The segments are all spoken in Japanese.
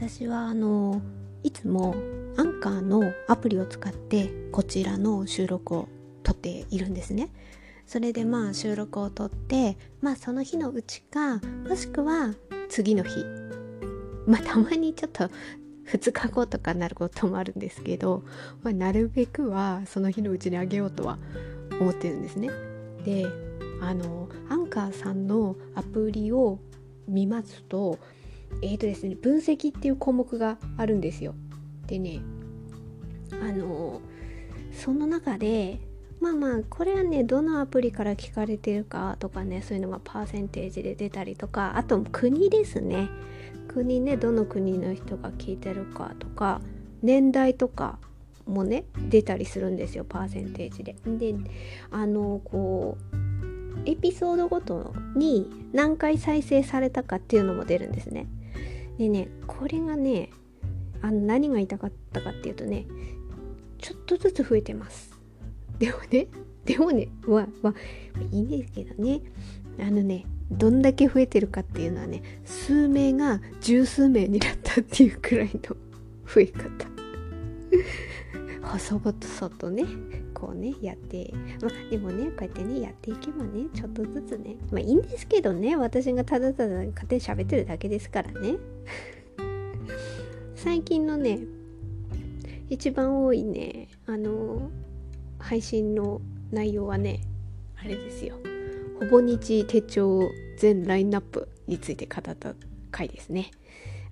私はあのいつもアンカーのアプリを使ってこちらの収録を撮っているんですね。それでまあ収録を撮ってまあその日のうちかもしくは次の日まあたまにちょっと2日後とかになることもあるんですけど、まあ、なるべくはその日のうちにあげようとは思ってるんですね。であのアンカーさんのアプリを見ますとえーとですね分析っていう項目があるんですよ。でねあのその中でまあまあこれはねどのアプリから聞かれてるかとかねそういうのがパーセンテージで出たりとかあと国ですね国ねどの国の人が聞いてるかとか年代とかもね出たりするんですよパーセンテージで。であのこうエピソードごとに何回再生されたかっていうのも出るんですね。でねこれがねあの何が言いたかったかっていうとねちょっとずつ増えてます。でもね でもねまあまあいいんですけどねあのねどんだけ増えてるかっていうのはね数名が十数名になったっていうくらいの増え方 細々とねこうねやってまあでもねこうやってねやっていけばねちょっとずつねまあいいんですけどね私がただただ勝手に喋ってるだけですからね 最近のね一番多いねあの配信の内容はねあれですよほぼ日手帳全ラインナップについて語った回ですね。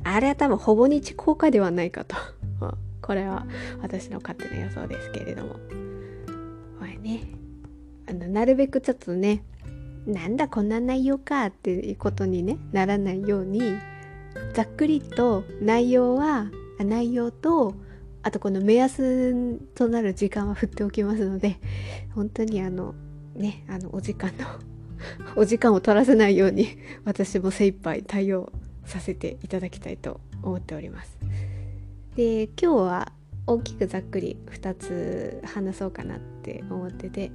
あれは多分ほぼ日公開ではないかと。これは私の勝手な予想ですけれども。ね、あのなるべくちょっとね、なんだこんな内容かっていうことに、ね、ならないように、ざっくりと内容は、内容と、あとこの目安となる時間は振っておきますので、本当にあの、ね、あのお時間の お時間を取らせないように私も精一杯対応させていただきたいと思っております。で今日は大きくざっくり2つ話そうかなって思ってて。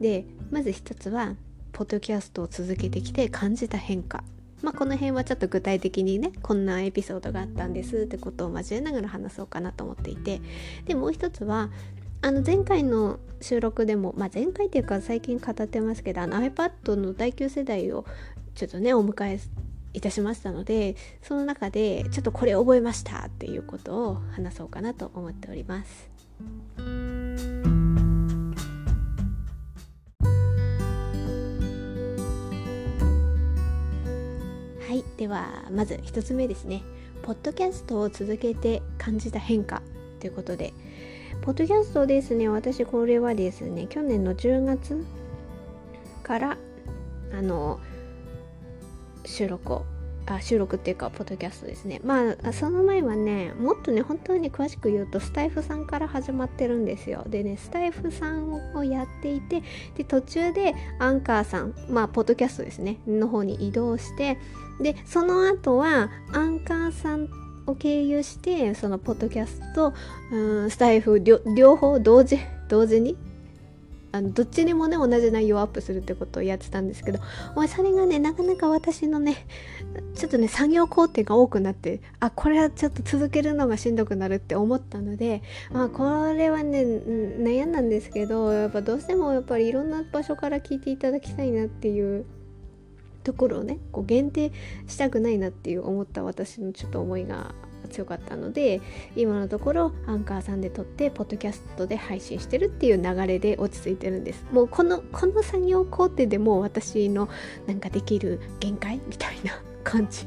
でまず1つはポッドキャストを続けてきて感じた変化。まあこの辺はちょっと具体的にねこんなエピソードがあったんですってことを交えながら話そうかなと思っていて。でもう一つはあの前回の収録でも、まあ、前回っていうか最近語ってますけどあの iPad の第9世代をちょっとねお迎えいたしましたのでその中でちょっとこれ覚えましたっていうことを話そうかなと思っております。はいではまず1つ目ですねポッドキャストを続けて感じた変化ということでポッドキャストですね、私これはですね、去年の10月からあの収録をあ収録っていうかポッドキャストですね。まあその前はねもっとね本当に詳しく言うとスタイフさんから始まってるんですよ。でねスタイフさんをやっていてで途中でアンカーさんまあポッドキャストですね。の方に移動してでその後はアンカーさんを経由してそのポッドキャストうんスタイフ両方同時同時にあのどっちにもね同じ内容をアップするってことをやってたんですけどまあそれがねなかなか私のねちょっとね作業工程が多くなってあこれはちょっと続けるのがしんどくなるって思ったのでまあこれはね悩んだんですけどやっぱどうしてもやっぱりいろんな場所から聞いていただきたいなっていうところをねこう限定したくないなっていう思った私のちょっと思いが強かったので今のところアンカーさんで撮ってポッドキャストで配信してるっていう流れで落ち着いてるんです。もうこのこの作業工程でもう私のなんかできる限界みたいな 感じ。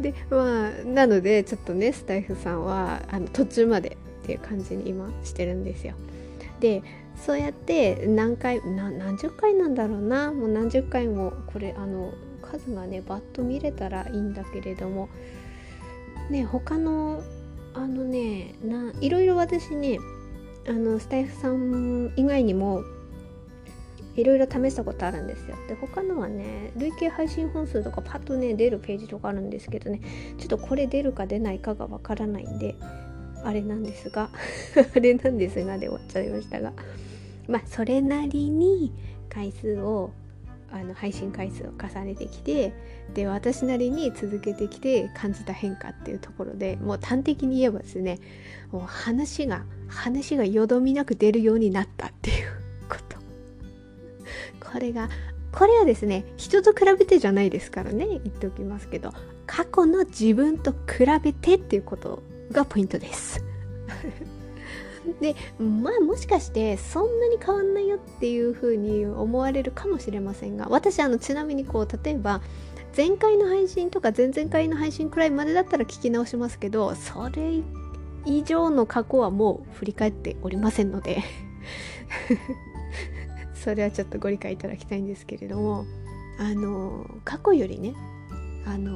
でまあなのでちょっとねスタイフさんはあの途中までっていう感じに今してるんですよ。でそうやって何回何十回なんだろうな。もう何十回もこれあの数がねバッと見れたらいいんだけれどもね他のあのねないろいろ私ねあのスタイフさん以外にもいろいろ試したことあるんですよ。で他のはね累計配信本数とかパッとね出るページとかあるんですけどねちょっとこれ出るか出ないかがわからないんであれなんですが あれなんですがで終わっちゃいましたがまあそれなりに回数をあの配信回数を重ねてきてで私なりに続けてきて感じた変化っていうところでもう端的に言えばですねもう話が話がよどみなく出るようになったっていうこと。これがこれはですね人と比べてじゃないですからね言っておきますけど過去の自分と比べてっていうことがポイントです。でまあもしかしてそんなに変わんないよっていうふうに思われるかもしれませんが私あのちなみにこう例えば前回の配信とか前々回の配信くらいまでだったら聞き直しますけどそれ以上の過去はもう振り返っておりませんので。それはちょっとご理解いただきたいんですけれども。あの過去よりねあの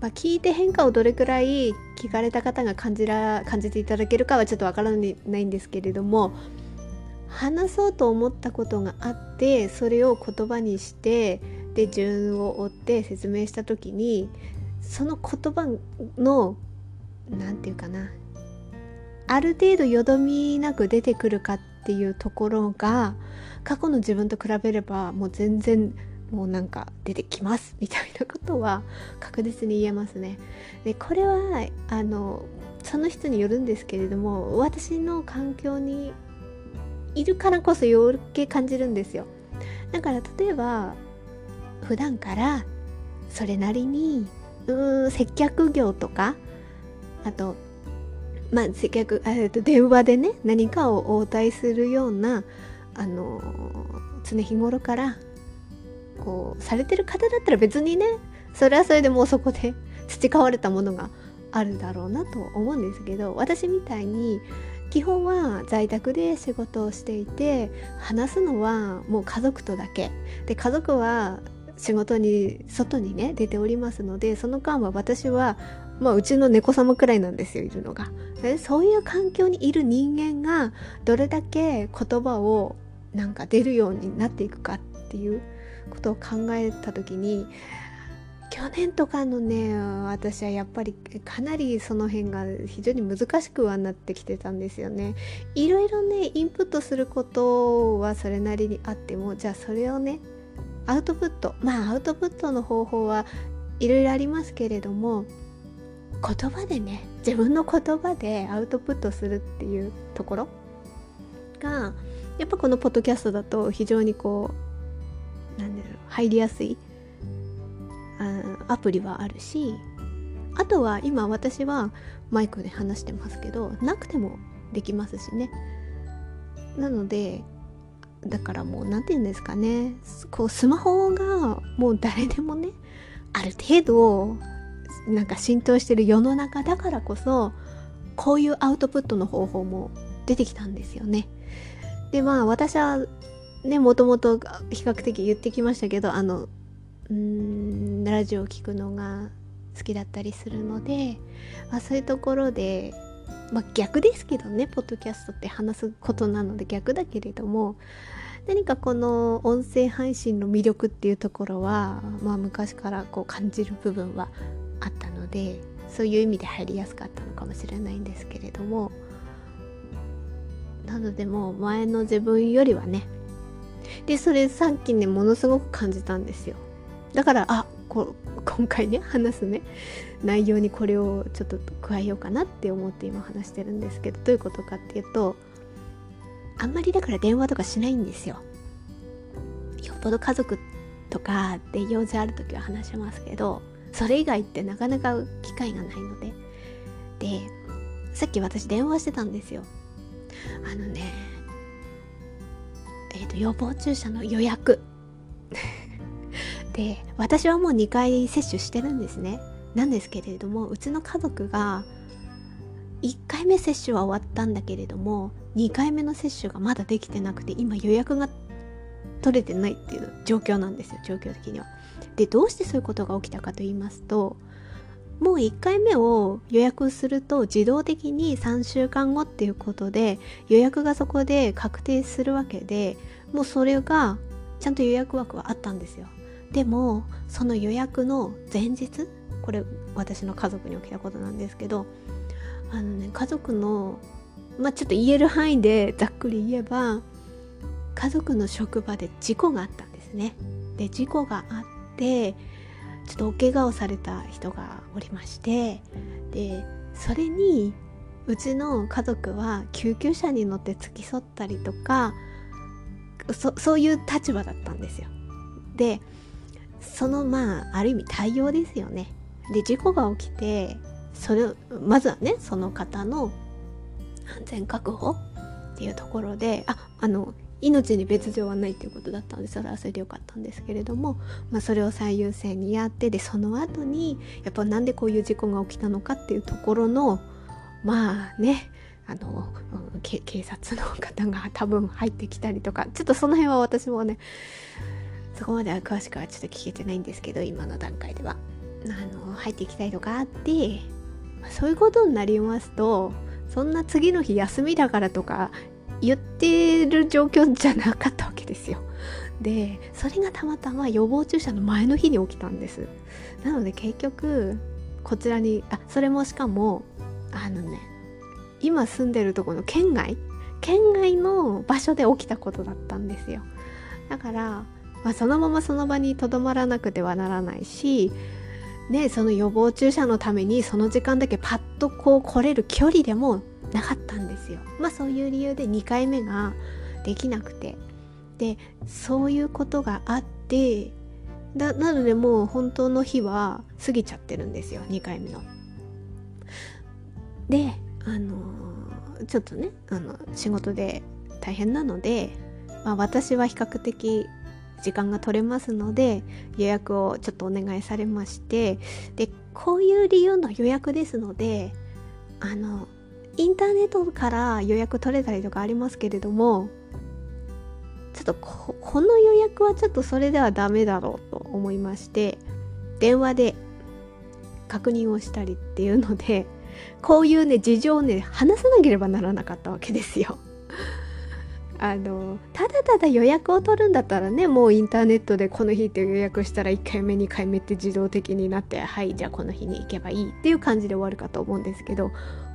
まあ、聞いて変化をどれくらい聞かれた方が感じら感じていただけるかはちょっとわからないんですけれども話そうと思ったことがあってそれを言葉にしてで順を追って説明した時にその言葉の何て言うかなある程度よどみなく出てくるかっていうところが過去の自分と比べればもう全然もうなんか出てきますみたいなことは確実に言えますね。でこれはあのその人によるんですけれども私の環境にいるからこそ余計感じるんですよ。だから例えば普段からそれなりにうん接客業とかあとまあ接客えと電話でね何かを応対するようなあの常日頃からこうされてる方だったら別にねそれはそれでもうそこで培われたものがあるだろうなと思うんですけど私みたいに基本は在宅で仕事をしていて話すのはもう家族とだけ。で家族は仕事に外にね出ておりますのでその間は私はまあうちの猫様くらいなんですよいるのが。でそういう環境にいる人間がどれだけ言葉をなんか出るようになっていくかっていうことを考えた時に去年とかのね私はやっぱりかなりその辺が非常に難しくはなってきてたんですよね。いろいろねインプットすることはそれなりにあってもじゃあそれをねアウトプットまあアウトプットの方法はいろいろありますけれども言葉でね自分の言葉でアウトプットするっていうところがやっぱこのポッドキャストだと非常にこうなんだろう入りやすいアプリはあるしあとは今私はマイクで話してますけどなくてもできますしね。なのでだからもう何て言うんですかねこうスマホがもう誰でもねある程度なんか浸透してる世の中だからこそこういうアウトプットの方法も出てきたんですよね。でまあ私はねもともと比較的言ってきましたけどあのうんラジオを聴くのが好きだったりするので、まあ、そういうところで、まあ、逆ですけどねポッドキャストって話すことなので逆だけれども何かこの音声配信の魅力っていうところは、まあ、昔からこう感じる部分はあったのでそういう意味で入りやすかったのかもしれないんですけれどもなのでもう前の自分よりはねでそれさっきねものすごく感じたんですよ。だからあこ今回ね話すね。内容にこれをちょっと加えようかなって思って今話してるんですけどどういうことかっていうとあんまりだから電話とかしないんですよ。よっぽど家族とかで用事ある時は話しますけどそれ以外ってなかなか機会がないので。でさっき私電話してたんですよ。あのねえーと、予防注射の予約。で私はもう2回接種してるんですね。なんですけれどもうちの家族が1回目接種は終わったんだけれども2回目の接種がまだできてなくて今予約が取れてないっていう状況なんですよ状況的には。でどうしてそういうことが起きたかと言いますともう1回目を予約すると自動的に3週間後っていうことで予約がそこで確定するわけでもうそれがちゃんと予約枠はあったんですよでもその予約の前日これ私の家族に起きたことなんですけどあのね家族のまあちょっと言える範囲でざっくり言えば家族の職場で事故があったんですねで事故があってちょっとお怪我をされた人がおりましてでそれにうちの家族は救急車に乗って付き添ったりとかそそういう立場だったんですよ。でそのまあある意味対応ですよね。で事故が起きてそれまずはねその方の安全確保っていうところでああの命に別状はないっていうことだったんでそれはそれでよかったんですけれども、まあ、それを最優先にやってでその後にやっぱなんでこういう事故が起きたのかっていうところのまあねあの警察の方が 多分入ってきたりとかちょっとその辺は私もねそこまでは詳しくはちょっと聞けてないんですけど今の段階では。あの入ってきたりとかあって、そういうことになりますとそんな次の日休みだからとか言ってる状況じゃなかったわけですよ。でそれがたまたま予防注射の前の日に起きたんですなので結局こちらにあそれもしかもあのね今住んでるとこの県外県外の場所で起きたことだったんですよだから、まあ、そのままその場にとどまらなくてはならないしねその予防注射のためにその時間だけパッとこう来れる距離でもなかったんですよまあそういう理由で2回目ができなくてでそういうことがあってだなのでもう本当の日は過ぎちゃってるんですよ2回目の。であのー、ちょっとねあの仕事で大変なので、まあ、私は比較的時間が取れますので予約をちょっとお願いされましてでこういう理由の予約ですのであのインターネットから予約取れたりとかありますけれどもちょっとこの予約はちょっとそれではダメだろうと思いまして電話で確認をしたりっていうのでこういうね事情をね話さなければならなかったわけですよ。あのただただ予約を取るんだったらねもうインターネットでこの日って予約したら1回目2回目って自動的になってはいじゃあこの日に行けばいいっていう感じで終わるかと思うんですけど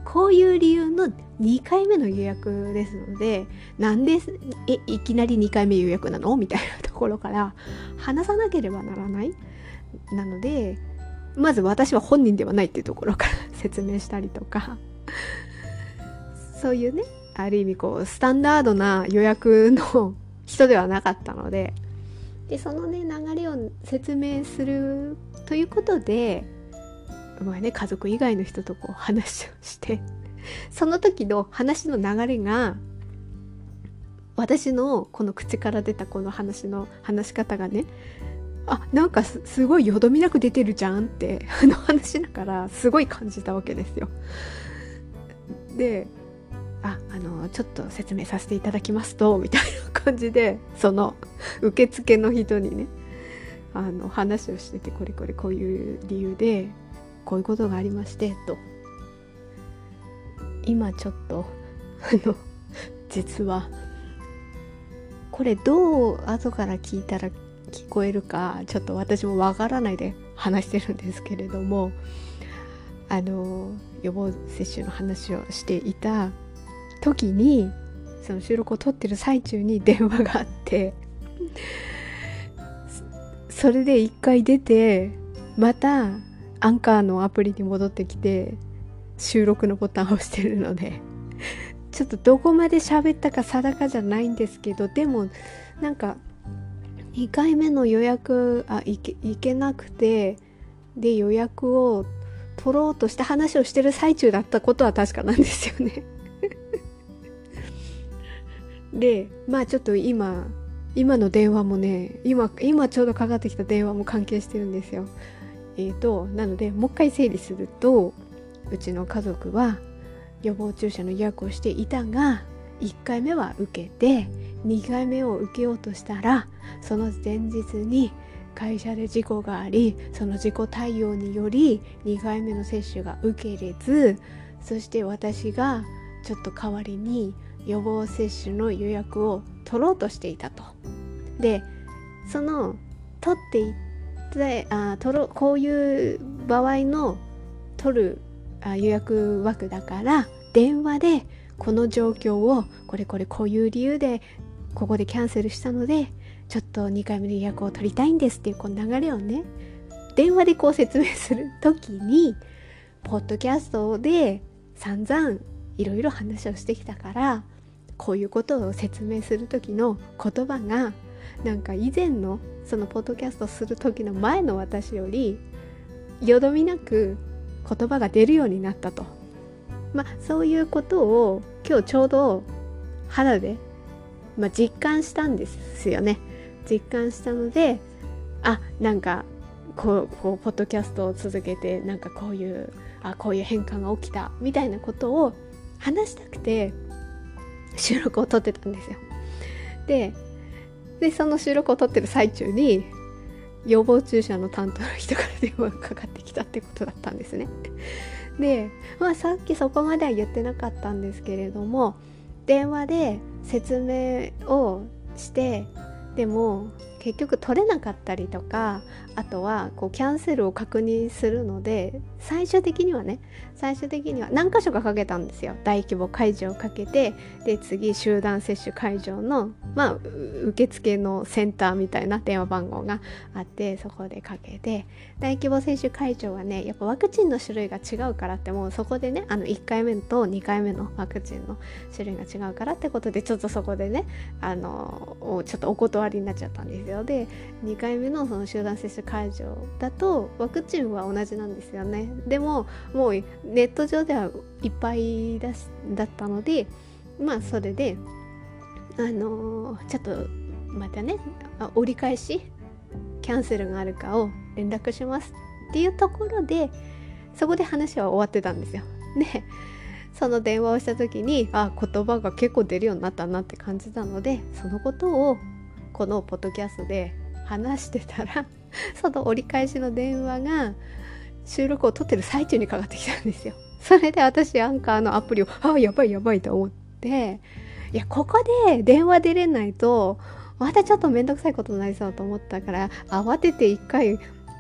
こういう理由の2回目の予約ですのでなんでえいきなり2回目予約なの？みたいなところから話さなければならない？なのでまず私は本人ではないっていうところから 説明したりとか。そういうねある意味こうスタンダードな予約の人ではなかったのででそのね流れを説明するということで、まあね、家族以外の人とこう話をしてその時の話の流れが私のこの口から出たこの話の話し方がねあなんかすごいよどみなく出てるじゃんってあの話しながらすごい感じたわけですよ。でああのちょっと説明させていただきますとみたいな感じでその受付の人にねあの話をしててこれこれこういう理由でこういうことがありましてと。今ちょっとあの実はこれどう後から聞いたら聞こえるかちょっと私もわからないで話してるんですけれどもあの予防接種の話をしていた時にその収録を撮ってる最中に電話があって それで一回出てまたアンカーのアプリに戻ってきて収録のボタンを押してるので ちょっとどこまで喋ったか定かじゃないんですけどでもなんか2回目の予約あいけいけなくてで予約を取ろうとして話をしてる最中だったことは確かなんですよね。でまあちょっと今今の電話もね今今ちょうどかかってきた電話も関係してるんですよ。えーとなのでもう一回整理するとうちの家族は予防注射の予約をしていたが1回目は受けて2回目を受けようとしたらその前日に会社で事故がありその事故対応により2回目の接種が受けれずそして私がちょっと代わりに予防接種の予約を取ろうとしていたと。でその取っていってあ取ろこういう場合の取るあ予約枠だから電話でこの状況をこれこれこういう理由でここでキャンセルしたのでちょっと2回目の予約を取りたいんですっていうこの流れをね電話でこう説明する時にポッドキャストで散々いろいろ話をしてきたからこういうことを説明する時の言葉がなんか以前のそのポッドキャストする時の前の私よりよどみなく言葉が出るようになったと。まあそういうことを今日ちょうど肌で、まあ、実感したんですよね。実感したのであなんかこうこうポッドキャストを続けてなんかこういうあこういう変化が起きたみたいなことを話したくて収録を撮ってたんですよ。ででその収録を撮ってる最中に予防注射の担当の人から電話がかかってきたってことだったんですね。で、まあ、さっきそこまでは言ってなかったんですけれども電話で説明をしてでも結局取れなかったりとかあとはこうキャンセルを確認するので最終的にはね最終的には何箇所かかけたんですよ。大規模会場をかけてで次集団接種会場のまあ受付のセンターみたいな電話番号があってそこでかけて大規模接種会場はねやっぱワクチンの種類が違うからってもうそこでねあの1回目と2回目のワクチンの種類が違うからってことでちょっとそこでねあのちょっとお断りになっちゃったんですよ。で2回目のその集団接種会場だとワクチンは同じなんですよねでももうネット上ではいっぱいだしだったのでまあそれであのー、ちょっとまたね折り返しキャンセルがあるかを連絡しますっていうところでそこで話は終わってたんですよ。でその電話をした時にあ言葉が結構出るようになったなって感じたのでそのことをこのポッドキャストで話してたら その折り返しの電話が収録を撮ってる最中にかかってきたんですよ。それで私アンカーのアプリをあやばいやばいと思っていやここで電話出れないとまたちょっと面倒くさいことになりそうと思ったから慌てて一回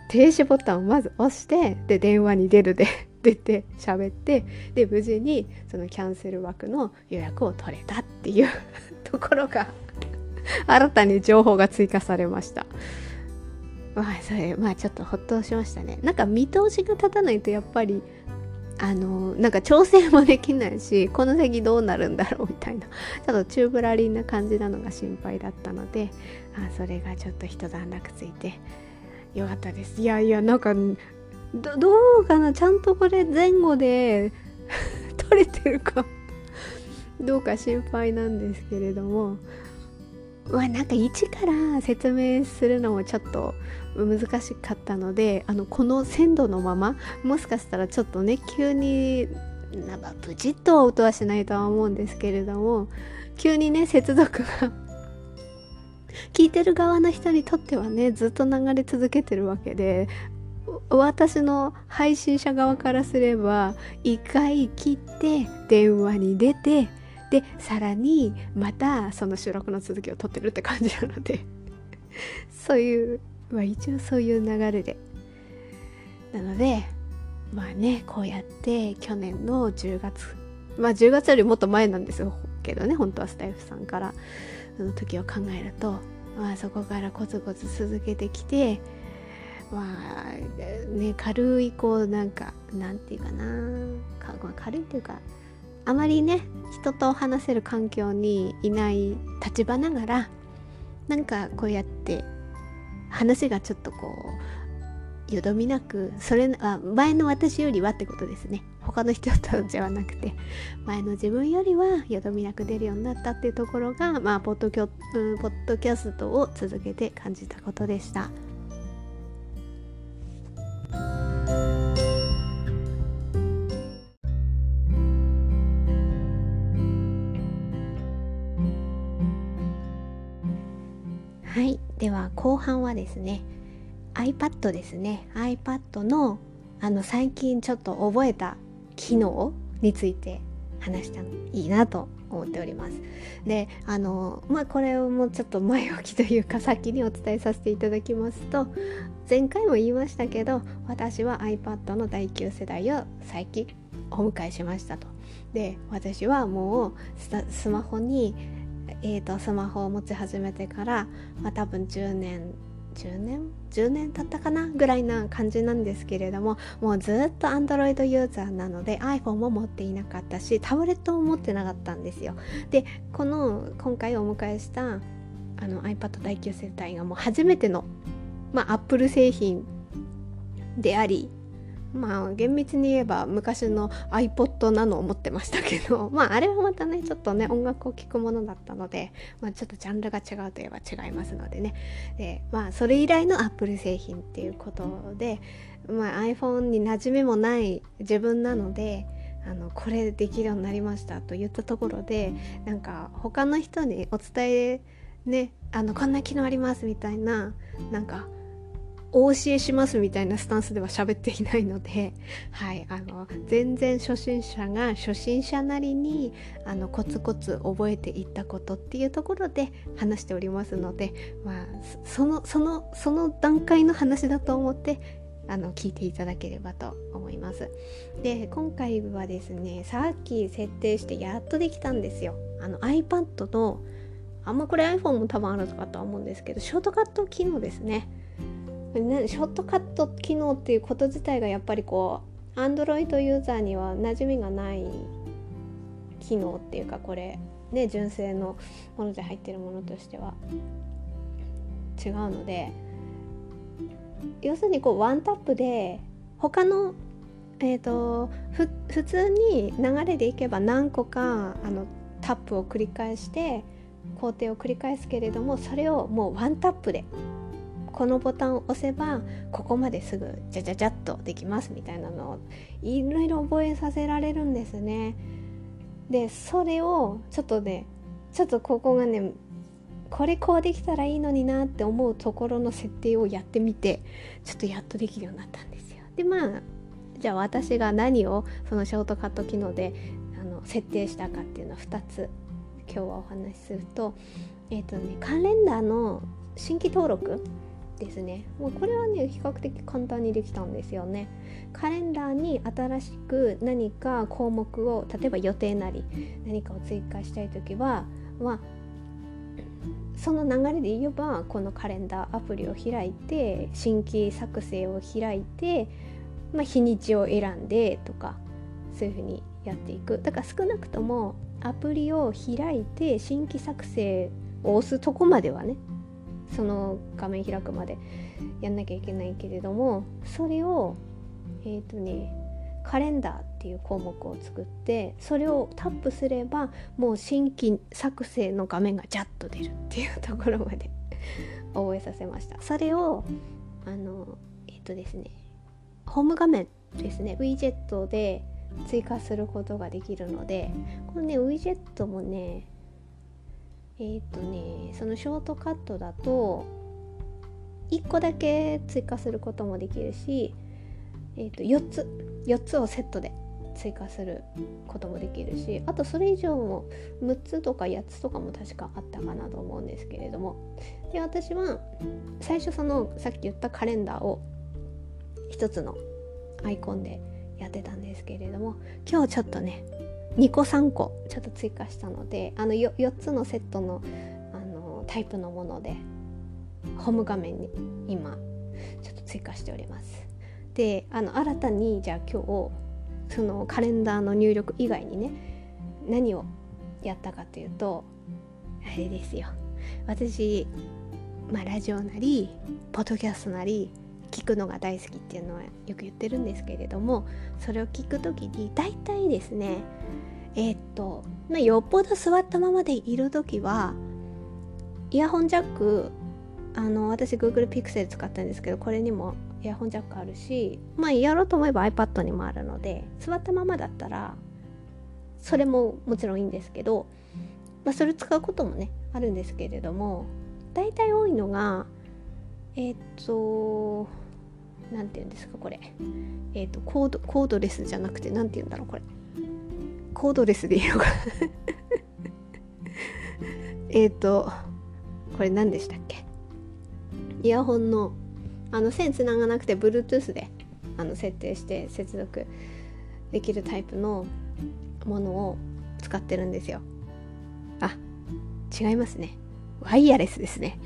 停止ボタンをまず押してで電話に出るで 出て喋ってで無事にそのキャンセル枠の予約を取れたっていうところが新たに情報が追加されました。まあそれまあちょっとほっとしましたね。なんか見通しが立たないとやっぱりあのなんか調整もできないしこの先どうなるんだろうみたいなちょっとチューブラリンな感じなのが心配だったのであそれがちょっと一段落ついてよかったですいやいやなんかどどうかな？ちゃんとこれ前後で 取れてるかどうか心配なんですけれどもまあなんか一から説明するのもちょっと難しかったのであのこの鮮度のままもしかしたらちょっとね急になんかブチッと音はしないとは思うんですけれども急にね接続が聞いてる側の人にとってはねずっと流れ続けてるわけで私の配信者側からすれば一回切って電話に出てでさらにまたその収録の続きを撮ってるって感じなのでそういうまあ一応そういう流れで。なのでまあねこうやって去年の10月まあ10月よりもっと前なんですよ。けどね本当はスタイフさんから。その時を考えるとまあそこからコツコツ続けてきてまあね軽いこうなんかなんていうかな。か、まあ、軽いっていうかあまりね人と話せる環境にいない立場ながらなんかこうやって話がちょっとこうよどみなくそれは前の私よりはってことですね他の人とではなくて前の自分よりはよどみなく出るようになったっていうところがまあポッドキャポッドキャストを続けて感じたことでした。はいでは後半はですね iPad ですね。iPad のあの最近ちょっと覚えた機能について話したらいいなと思っております。であのまあこれをもうちょっと前置きというか 先にお伝えさせていただきますと前回も言いましたけど私は iPad の第9世代を最近お迎えしましたと。で私はもうスマホにえーと、スマホを持ち始めてから、まあ、多分10年10年？10年経ったかなぐらいな感じなんですけれどももうずっと Android ユーザーなので iPhone も持っていなかったしタブレットも持ってなかったんですよ。でこの今回お迎えしたあの iPad 第9世代がもう初めての、まあ、Apple 製品でありまあ厳密に言えば昔の iPod なのを持ってましたけど まああれはまたねちょっとね音楽を聴くものだったので、まあ、ちょっとジャンルが違うといえば違いますのでね。でまあそれ以来の Apple 製品っていうことで、まあ、iPhone に馴染みもない自分なのであのこれできるようになりましたと言ったところでなんか他の人にお伝えねあのこんな機能ありますみたいななんかお教えしますみたいなスタンスでは喋っていないので、はい、あの全然初心者が初心者なりにあのコツコツ覚えていったことっていうところで話しておりますので、まあ、そのそのその段階の話だと思ってあの聞いていただければと思います。で今回はですねさっき設定してやっとできたんですよ。あの iPad のあんまこれ iPhone も多分あるかとは思うんですけどショートカット機能ですね。ショートカット機能っていうこと自体がやっぱりこう Android ユーザーには馴染みがない機能っていうかこれね純正のもので入ってるものとしては違うので要するにこうワンタップで他のえーと、と普通に流れでいけば何個かあのタップを繰り返して工程を繰り返すけれどもそれをもうワンタップでこのボタンを押せばここまですぐじゃじゃじゃっとできますみたいなのをいろいろ覚えさせられるんですね。でそれをちょっとねちょっとここがねこれこうできたらいいのになって思うところの設定をやってみてちょっとやっとできるようになったんですよ。でまあじゃあ私が何をそのショートカット機能であの設定したかっていうのは2つ今日はお話しするとえっ、ー、とねカレンダーの新規登録ですね。もうこれはね比較的簡単にできたんですよね。カレンダーに新しく何か項目を例えば予定なり何かを追加したい時はまあその流れで言えばこのカレンダーアプリを開いて新規作成を開いて、まあ、日にちを選んでとかそういうふうにやっていく。だから少なくともアプリを開いて新規作成を押すとこまではねその画面開くまでやんなきゃいけないけれどもそれをえっ、ー、とねカレンダーっていう項目を作ってそれをタップすればもう新規作成の画面がジャッと出るっていうところまで 覚えさせました。それをあのえっ、ー、とですねホーム画面ですね。ウィジェットで追加することができるのでこのねウィジェットもねえっ、ー、とねそのショートカットだと1個だけ追加することもできるし、えー、と4つ4つをセットで追加することもできるしあとそれ以上も6つとか8つとかも確かあったかなと思うんですけれども。で私は最初そのさっき言ったカレンダーを1つのアイコンでやってたんですけれども今日ちょっとね2個3個ちょっと追加したのであの 4, 4つのセットのあのタイプのものでホーム画面に今ちょっと追加しております。であの新たにじゃあ今日そのカレンダーの入力以外にね何をやったかというとあれですよ私まあラジオなりポッドキャストなり聞くのが大好きっていうのはよく言ってるんですけれどもそれを聞く時に大体ですねえー、っと、まあ、よっぽど座ったままでいる時はイヤホンジャックあの私 Google Pixel 使ったんですけどこれにもイヤホンジャックあるしまあやろうと思えば iPad にもあるので座ったままだったらそれももちろんいいんですけど、まあ、それ使うこともねあるんですけれども大体多いのがえっ、と何て言うんですかこれ。えっ、とコードコードレスじゃなくて何て言うんだろうこれ。コードレスでいいのか。えっとこれ何でしたっけ？イヤホンのあの線つながなくて Bluetooth であの設定して接続できるタイプのものを使ってるんですよ。あ違いますね。ワイヤレスですね。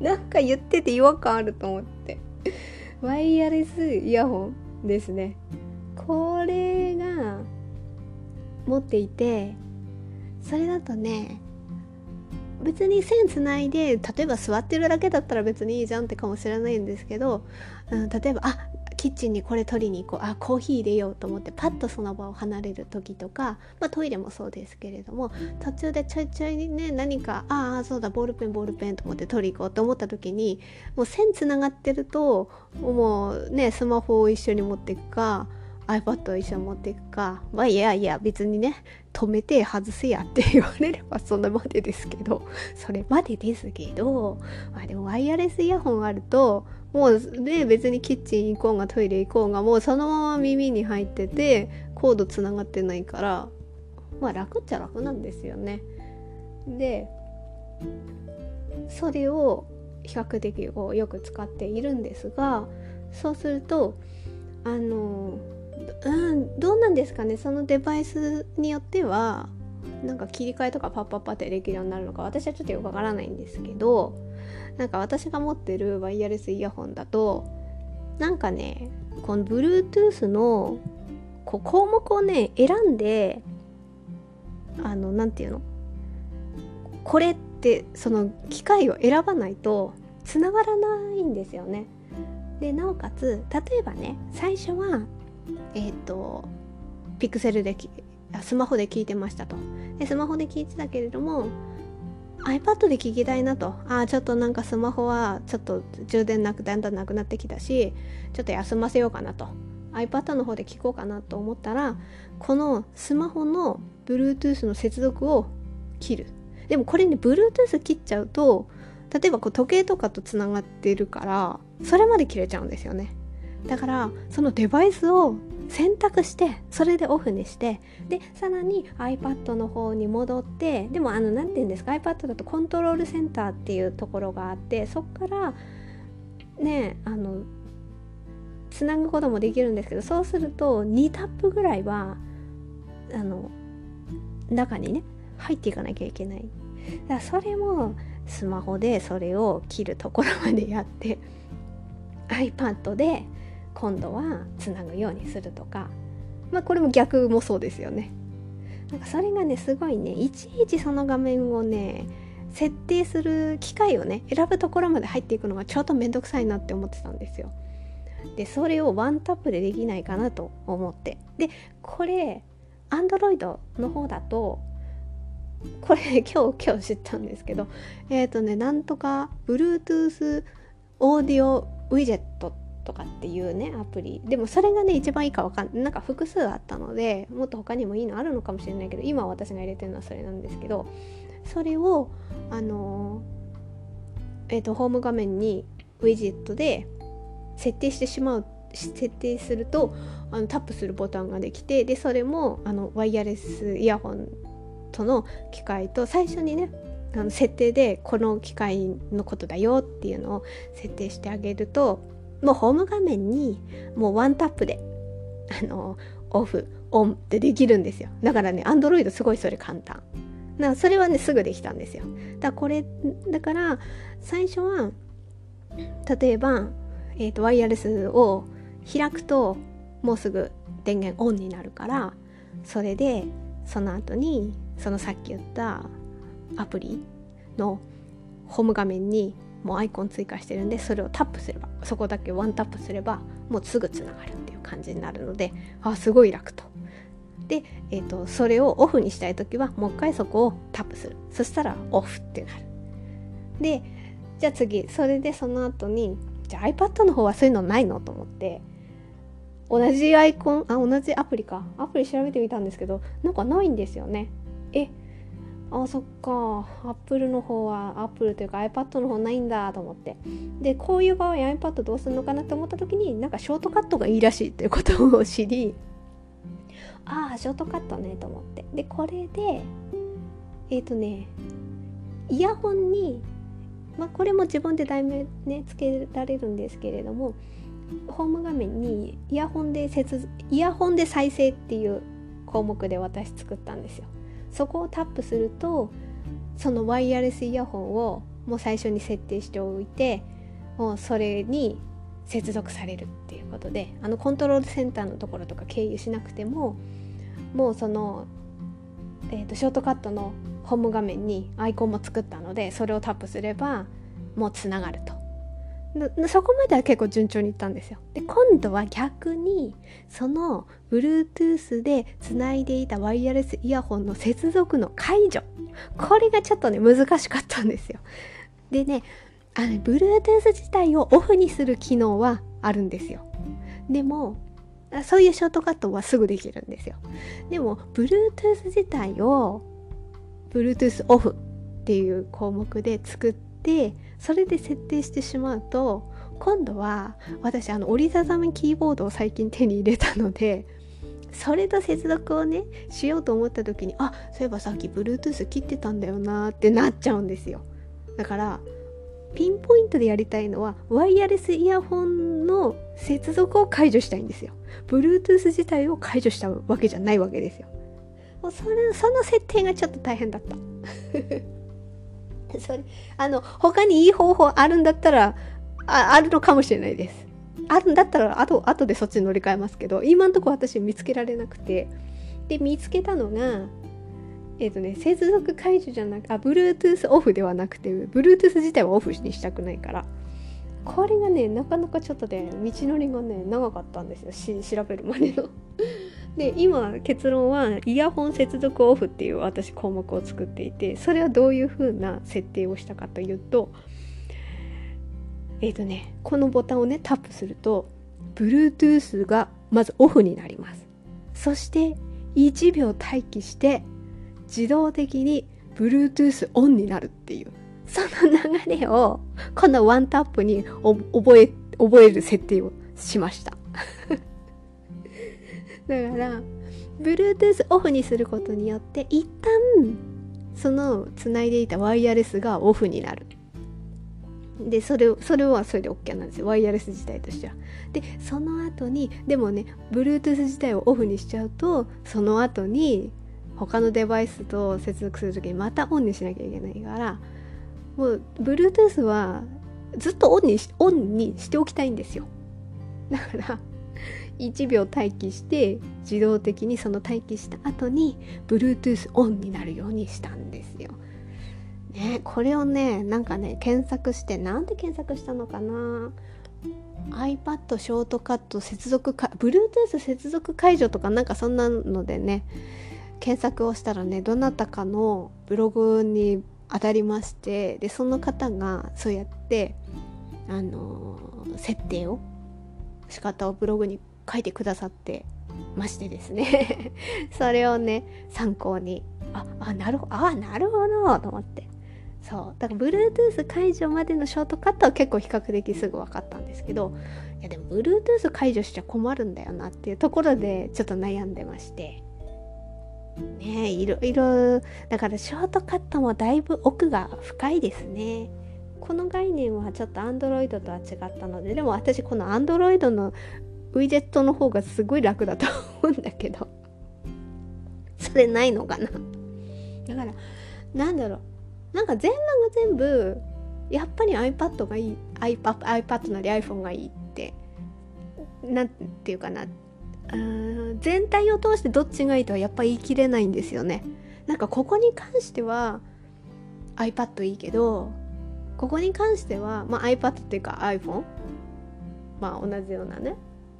なんか言ってて違和感あると思って。ワイヤレスイヤホンですね。これが持っていてそれだとね別に線つないで例えば座ってるだけだったら別にいいじゃんってかもしれないんですけど、うん、例えばあキッチンにこれ取りに行こうあコーヒー入れようと思ってパッとその場を離れる時とか、まあ、トイレもそうですけれども途中でちょいちょいにね何かああそうだボールペンボールペンと思って取り行こうと思った時にもう線つながってるともうねスマホを一緒に持っていくか iPad を一緒に持っていくかまあいやいや別にね止めて外せやって言われればそれまでですけどそれまでですけど、まあ、でもワイヤレスイヤホンあるともうね別にキッチン行こうがトイレ行こうがもうそのまま耳に入っててコードつながってないからまあ楽っちゃ楽なんですよね。でそれを比較的こうよく使っているんですがそうするとあのうんどうなんですかね？そのデバイスによってはなんか切り替えとかパッパッパってできるようになるのか私はちょっとよくわからないんですけどなんか私が持ってるワイヤレスイヤホンだとなんかねこの Bluetooth のこう項目をね選んであの何て言うのこれってその機械を選ばないとつながらないんですよね。でなおかつ例えばね最初はえっ、ー、とピクセルでスマホで聞いてましたとでスマホで聞いてたけれども iPad で聞きたいなと。ああちょっとなんかスマホはちょっと充電なくだんだんなくなってきたしちょっと休ませようかなと。iPad の方で聞こうかなと思ったらこのスマホの Bluetooth の接続を切る。でもこれね Bluetooth 切っちゃうと例えばこう時計とかとつながってるからそれまで切れちゃうんですよね。だからそのデバイスを選択してそれでオフにしてでさらに iPad の方に戻ってでもあの何て言うんですか iPad だとコントロールセンターっていうところがあってそっからねあのつなぐこともできるんですけどそうすると2タップぐらいはあの中にね入っていかなきゃいけない。だからそれもスマホでそれを切るところまでやって iPad で今度はつなぐようにするとか。まあこれも逆もそうですよね。なんかそれがねすごいねいちいちその画面をね設定する機械をね選ぶところまで入っていくのがちょっと面倒くさいなって思ってたんですよ。でそれをワンタップでできないかなと思って。でこれ Android の方だとこれ 今日今日知ったんですけどえっ、ー、とねなんとか Bluetooth オーディオウィジェットっとかっていうねアプリ。でもそれがね一番いいかわかんないなんか複数あったのでもっと他にもいいのあるのかもしれないけど今私が入れてるのはそれなんですけどそれをあのえっ、ー、とホーム画面にウィジェットで設定してしまう設定するとあのタップするボタンができてでそれもあのワイヤレスイヤホンとの機械と最初にねあの設定でこの機械のことだよっていうのを設定してあげるともうホーム画面にもうワンタップであのオフオンってできるんですよ。だからねアンドロイドすごいそれ簡単。だそれはねすぐできたんですよ。だからこれだから最初は例えば、えーと、ワイヤレスを開くともうすぐ電源オンになるからそれでその後にそのさっき言ったアプリのホーム画面にもうアイコン追加してるんでそれをタップすればそこだけワンタップすればもうすぐつながるっていう感じになるのであすごい楽と。で、えーと、それをオフにしたい時はもう一回そこをタップするそしたらオフってなる。でじゃあ次それでその後にじゃあ iPad の方はそういうのないのと思って同じアイコンあ同じアプリかアプリ調べてみたんですけどなんかないんですよね。えあそっか。アップルの方はアップルというか iPad の方ないんだと思って。でこういう場合 iPad どうするのかなと思った時になんかショートカットがいいらしいということを知りああショートカットねと思って。でこれでえっ、ー、とねイヤホンにまあこれも自分で題名ねつけられるんですけれどもホーム画面にイヤホンで接イヤホンで再生っていう項目で私作ったんですよ。そこをタップするとそのワイヤレスイヤホンをもう最初に設定しておいてもうそれに接続されるっていうことであのコントロールセンターのところとか経由しなくてももうその、えーと、ショートカットのホーム画面にアイコンも作ったのでそれをタップすればもうつながると。そこまでは結構順調にいったんですよ。で今度は逆にその Bluetooth でつないでいたワイヤレスイヤホンの接続の解除。これがちょっとね難しかったんですよ。でねあの Bluetooth 自体をオフにする機能はあるんですよ。でもそういうショートカットはすぐできるんですよ。でも Bluetooth 自体を Bluetooth オフっていう項目で作ってそれで設定してしまうと今度は私あの折りたたみキーボードを最近手に入れたのでそれと接続をねしようと思った時にあそういえばさっき Bluetooth 切ってたんだよなってなっちゃうんですよ。だからピンポイントでやりたいのはワイヤレスイヤホンの接続を解除したいんですよ。Bluetooth 自体を解除したわけじゃないわけですよ。それその設定がちょっと大変だった。それあの他にいい方法あるんだったらああるのかもしれないです。あるんだったらあと後でそっちに乗り換えますけど今んとこ私見つけられなくて。で見つけたのがえっ、ー、とね接続解除じゃなくあ Bluetooth オフではなくて Bluetooth 自体はオフにしたくないから。これがねなかなかちょっとね道のりがね長かったんですよ。し調べるまでの。で今結論はイヤホン接続オフっていう私項目を作っていてそれはどういう風な設定をしたかというとえっ、ー、とねこのボタンをねタップすると Bluetooth がまずオフになります。そして1秒待機して自動的に Bluetooth オンになるっていう。その流れをこのワンタップに覚え覚える設定をしました。だから Bluetooth オフにすることによって一旦そのつないでいたワイヤレスがオフになる。でそれそれはそれで OK なんですよ。ワイヤレス自体としては。でその後にでもね Bluetooth 自体をオフにしちゃうとその後に他のデバイスと接続する時にまたオンにしなきゃいけないからもう Bluetooth はずっとオンにオンにしておきたいんですよ。だから1秒待機して自動的にその待機した後に Bluetooth オンになるようにしたんですよ。ね、これをねなんかね検索してなんで検索したのかな？iPad ショートカット接続か Bluetooth 接続解除とかなんかそんなのでね検索をしたらねどなたかのブログに当たりましてでその方がそうやってあの、設定を仕方をブログに書いてくださってましてですね。それをね参考にああなるほどあなるほどと思って。そう。だから Bluetooth 解除までのショートカットは結構比較的すぐ分かったんですけどいやでも Bluetooth 解除しちゃ困るんだよなっていうところでちょっと悩んでまして。ねいろいろだからショートカットもだいぶ奥が深いですねこの概念はちょっと Android とは違ったのででも私この Android のウィジェットの方がすごい楽だと思うんだけど それないのかな？だからなんだろう。なんか全裸が全部やっぱり iPad がいい iPad, iPad なり iPhone がいいってなんていうかな。全体を通してどっちがいいとはやっぱ言い切れないんですよね。なんかここに関しては iPad いいけどここに関しては、まあ、iPad っていうか iPhone まあ同じようなね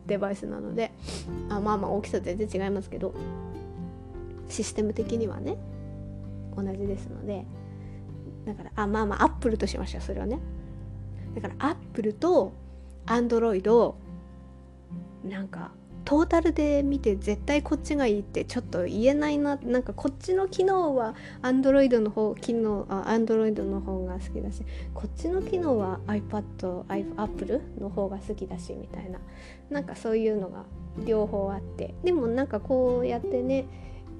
デバイスなのであまあまあ大きさ全然違いますけどシステム的にはね同じですのでだからあまあまあアップルとしましょうそれはね。だからアップルとアンドロイドなんかトータルで見て絶対こっちがいいってちょっと言えないななんかこっちの機能は Android の方機能あ Android の方が好きだしこっちの機能は iPad、Apple の方が好きだしみたいななんかそういうのが両方あってでもなんかこうやってね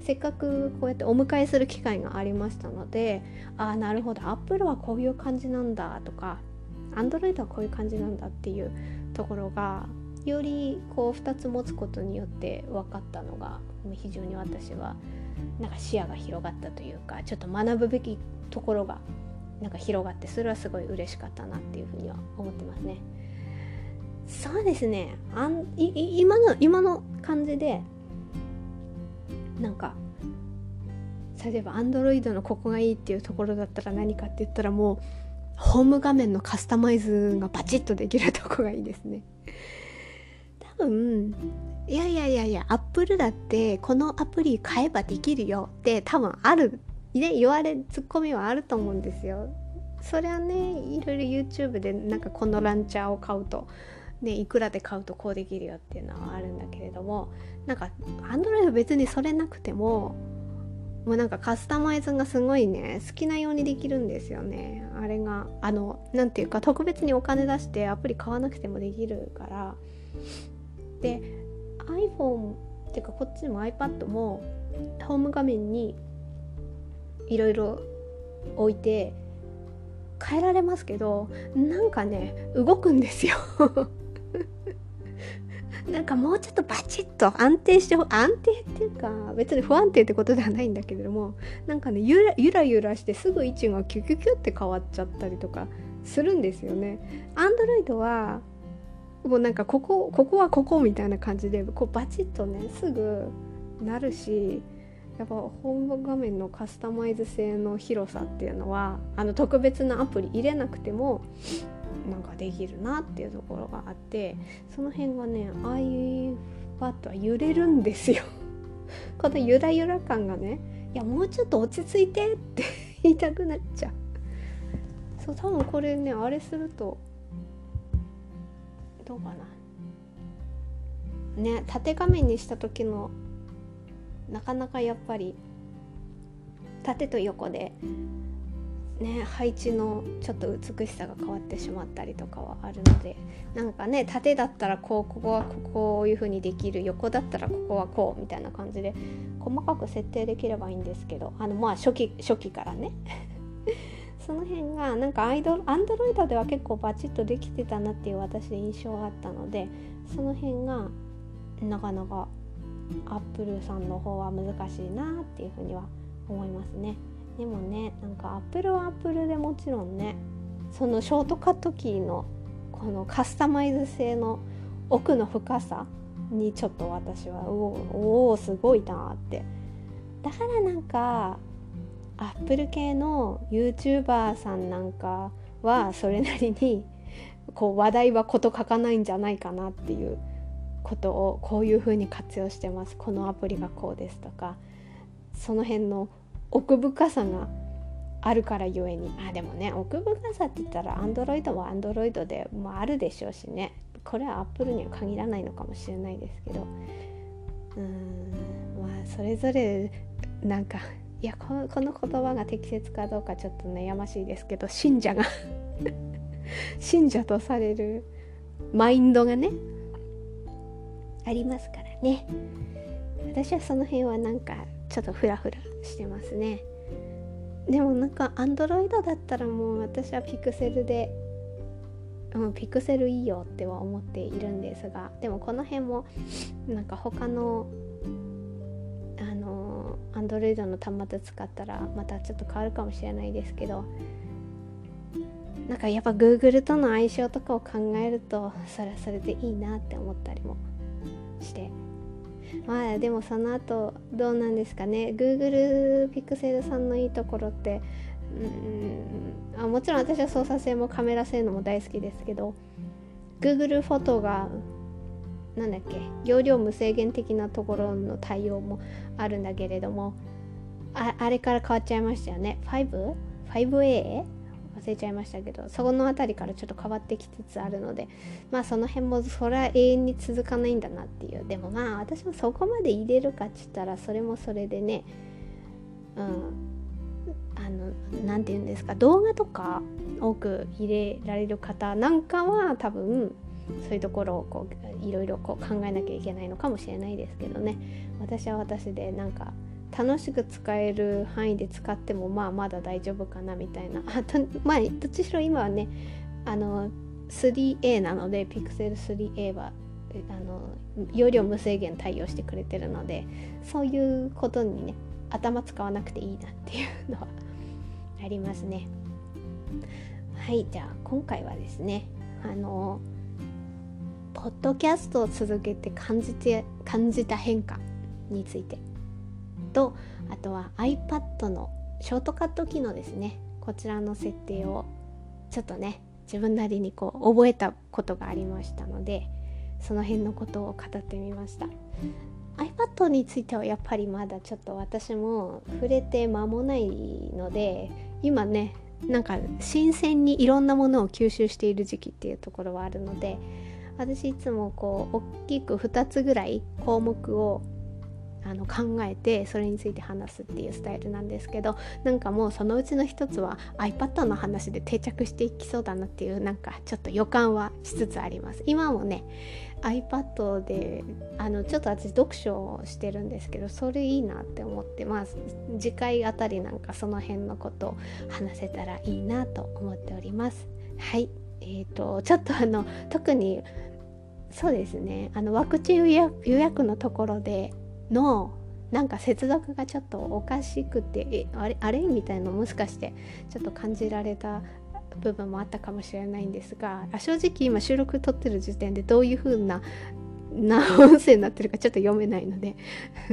せっかくこうやってお迎えする機会がありましたのでああなるほど Apple はこういう感じなんだとか Android はこういう感じなんだっていうところがよりこう2つ持つことによって分かったのが非常に私はなんか視野が広がったというかちょっと学ぶべきところがなんか広がってそれはすごい嬉しかったなっていうふうには思ってますね。そうですねあん今の今の感じでなんか例えば Android のここがいいっていうところだったら何かって言ったらもうホーム画面のカスタマイズがバチッとできるとこがいいですね。分いやいやいやいやアップルだってこのアプリ買えばできるよって多分あるね言われツッコミはあると思うんですよ。それはねいろいろ YouTube でなんかこのランチャーを買うとね、いくらで買うとこうできるよっていうのはあるんだけれどもなんか Android 別にそれなくてももうなんかカスタマイズがすごいね好きなようにできるんですよねあれがあの何ていうか特別にお金出してアプリ買わなくてもできるからで iPhone っていうかこっちも iPad もホーム画面にいろいろ置いて変えられますけどなんかね動くんですよ なんかもうちょっとバチッと安定して安定っていうか別に不安定ってことではないんだけれどもなんかねゆらゆらゆらしてすぐ位置がキュキュキュって変わっちゃったりとかするんですよね。アンドロイドはもうなんかここここはここみたいな感じでこうバチッとねすぐなるしやっぱホーム画面のカスタマイズ性の広さっていうのはあの特別なアプリ入れなくてもなんかできるなっていうところがあってその辺がね iPad は揺れるんですよ。このゆらゆら感がねいやもうちょっと落ち着いてって言いたくなっちゃう。そう多分これねあれするとどうかな。ね縦画面にした時のなかなかやっぱり縦と横でね配置のちょっと美しさが変わってしまったりとかはあるのでなんかね縦だったらこうここはこういう風にできる横だったらここはこうみたいな感じで細かく設定できればいいんですけどあのまあ初期初期からね。その辺がなんかアイドアンドロイドでは結構バチッとできてたなっていう私印象があったのでその辺がなかなかアップルさんの方は難しいなっていうふうには思いますね。でもねなんかアップルはアップルでもちろんねそのショートカットキーのこのカスタマイズ性の奥の深さにちょっと私はおおすごいなってだからなんかアップル系の YouTuber さんなんかはそれなりにこう話題は事書かないんじゃないかなっていうことをこういうふうに活用してます。このアプリがこうですとか。その辺の奥深さがあるからゆえに。あでもね奥深さって言ったらアンドロイドはアンドロイドでもあるでしょうしね。これはアップルには限らないのかもしれないですけど。うーん。まあそれぞれなんかいやこのこの言葉が適切かどうかちょっと悩ましいですけど信者が。信者とされるマインドがねありますからね。私はその辺はなんかちょっとフラフラしてますね。でもなんかアンドロイドだったらもう私はピクセルで、うん、ピクセルいいよっては思っているんですがでもこの辺もなんか他のアンドロイドの端末使ったらまたちょっと変わるかもしれないですけどなんかやっぱ Google との相性とかを考えるとそれはそれでいいなって思ったりもして。まあでもその後どうなんですかね。Google Pixel さんのいいところってうんあもちろん私は操作性もカメラ性能も大好きですけど Google フォトがなんだっけ？容量無制限的なところの対応もあるんだけれどもああれから変わっちゃいましたよね 5?5A? 忘れちゃいましたけどそこの辺りからちょっと変わってきつつあるのでまあその辺もそれは永遠に続かないんだなっていうでもまあ私もそこまで入れるかっつったらそれもそれでねうんあの何て言うんですか？動画とか多く入れられる方なんかは多分そういうところをこういろいろこう考えなきゃいけないのかもしれないですけどね私は私でなんか楽しく使える範囲で使ってもまあまだ大丈夫かなみたいなあ とまあどっちしろ今はねあの 3A なので Pixel 3A はあの容量無制限対応してくれてるのでそういうことにね頭使わなくていいなっていうのはありますね。はいじゃあ今回はですねあのポッドキャストを続けて感じて感じた変化について。とあとは iPad のショートカット機能ですね。こちらの設定をちょっとね自分なりにこう覚えたことがありましたのでその辺のことを語ってみました。iPad についてはやっぱりまだちょっと私も触れて間もないので今ねなんか新鮮にいろんなものを吸収している時期っていうところはあるので私いつもこう大きく2つぐらい項目をあの考えてそれについて話すっていうスタイルなんですけどなんかもうそのうちの一つは iPad の話で定着していきそうだなっていうなんかちょっと予感はしつつあります。今もね iPad であのちょっと私読書をしてるんですけどそれいいなって思ってまあ次回あたりなんかその辺のことを話せたらいいなと思っております。はい。えー、とちょっとあの特にそうですね。あのワクチン予約のところでのなんか接続がちょっとおかしくてあれあれ？みたいなのもしかしてちょっと感じられた部分もあったかもしれないんですが正直今収録撮ってる時点でどういう風な何音声になってるかちょっと読めないので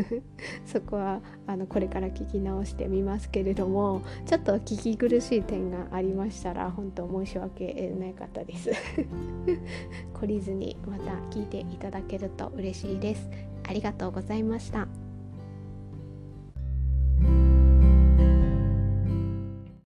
そこはあのこれから聞き直してみますけれどもちょっと聞き苦しい点がありましたら本当申し訳なかったです。懲りずにまた聞いていただけると嬉しいです。ありがとうございました。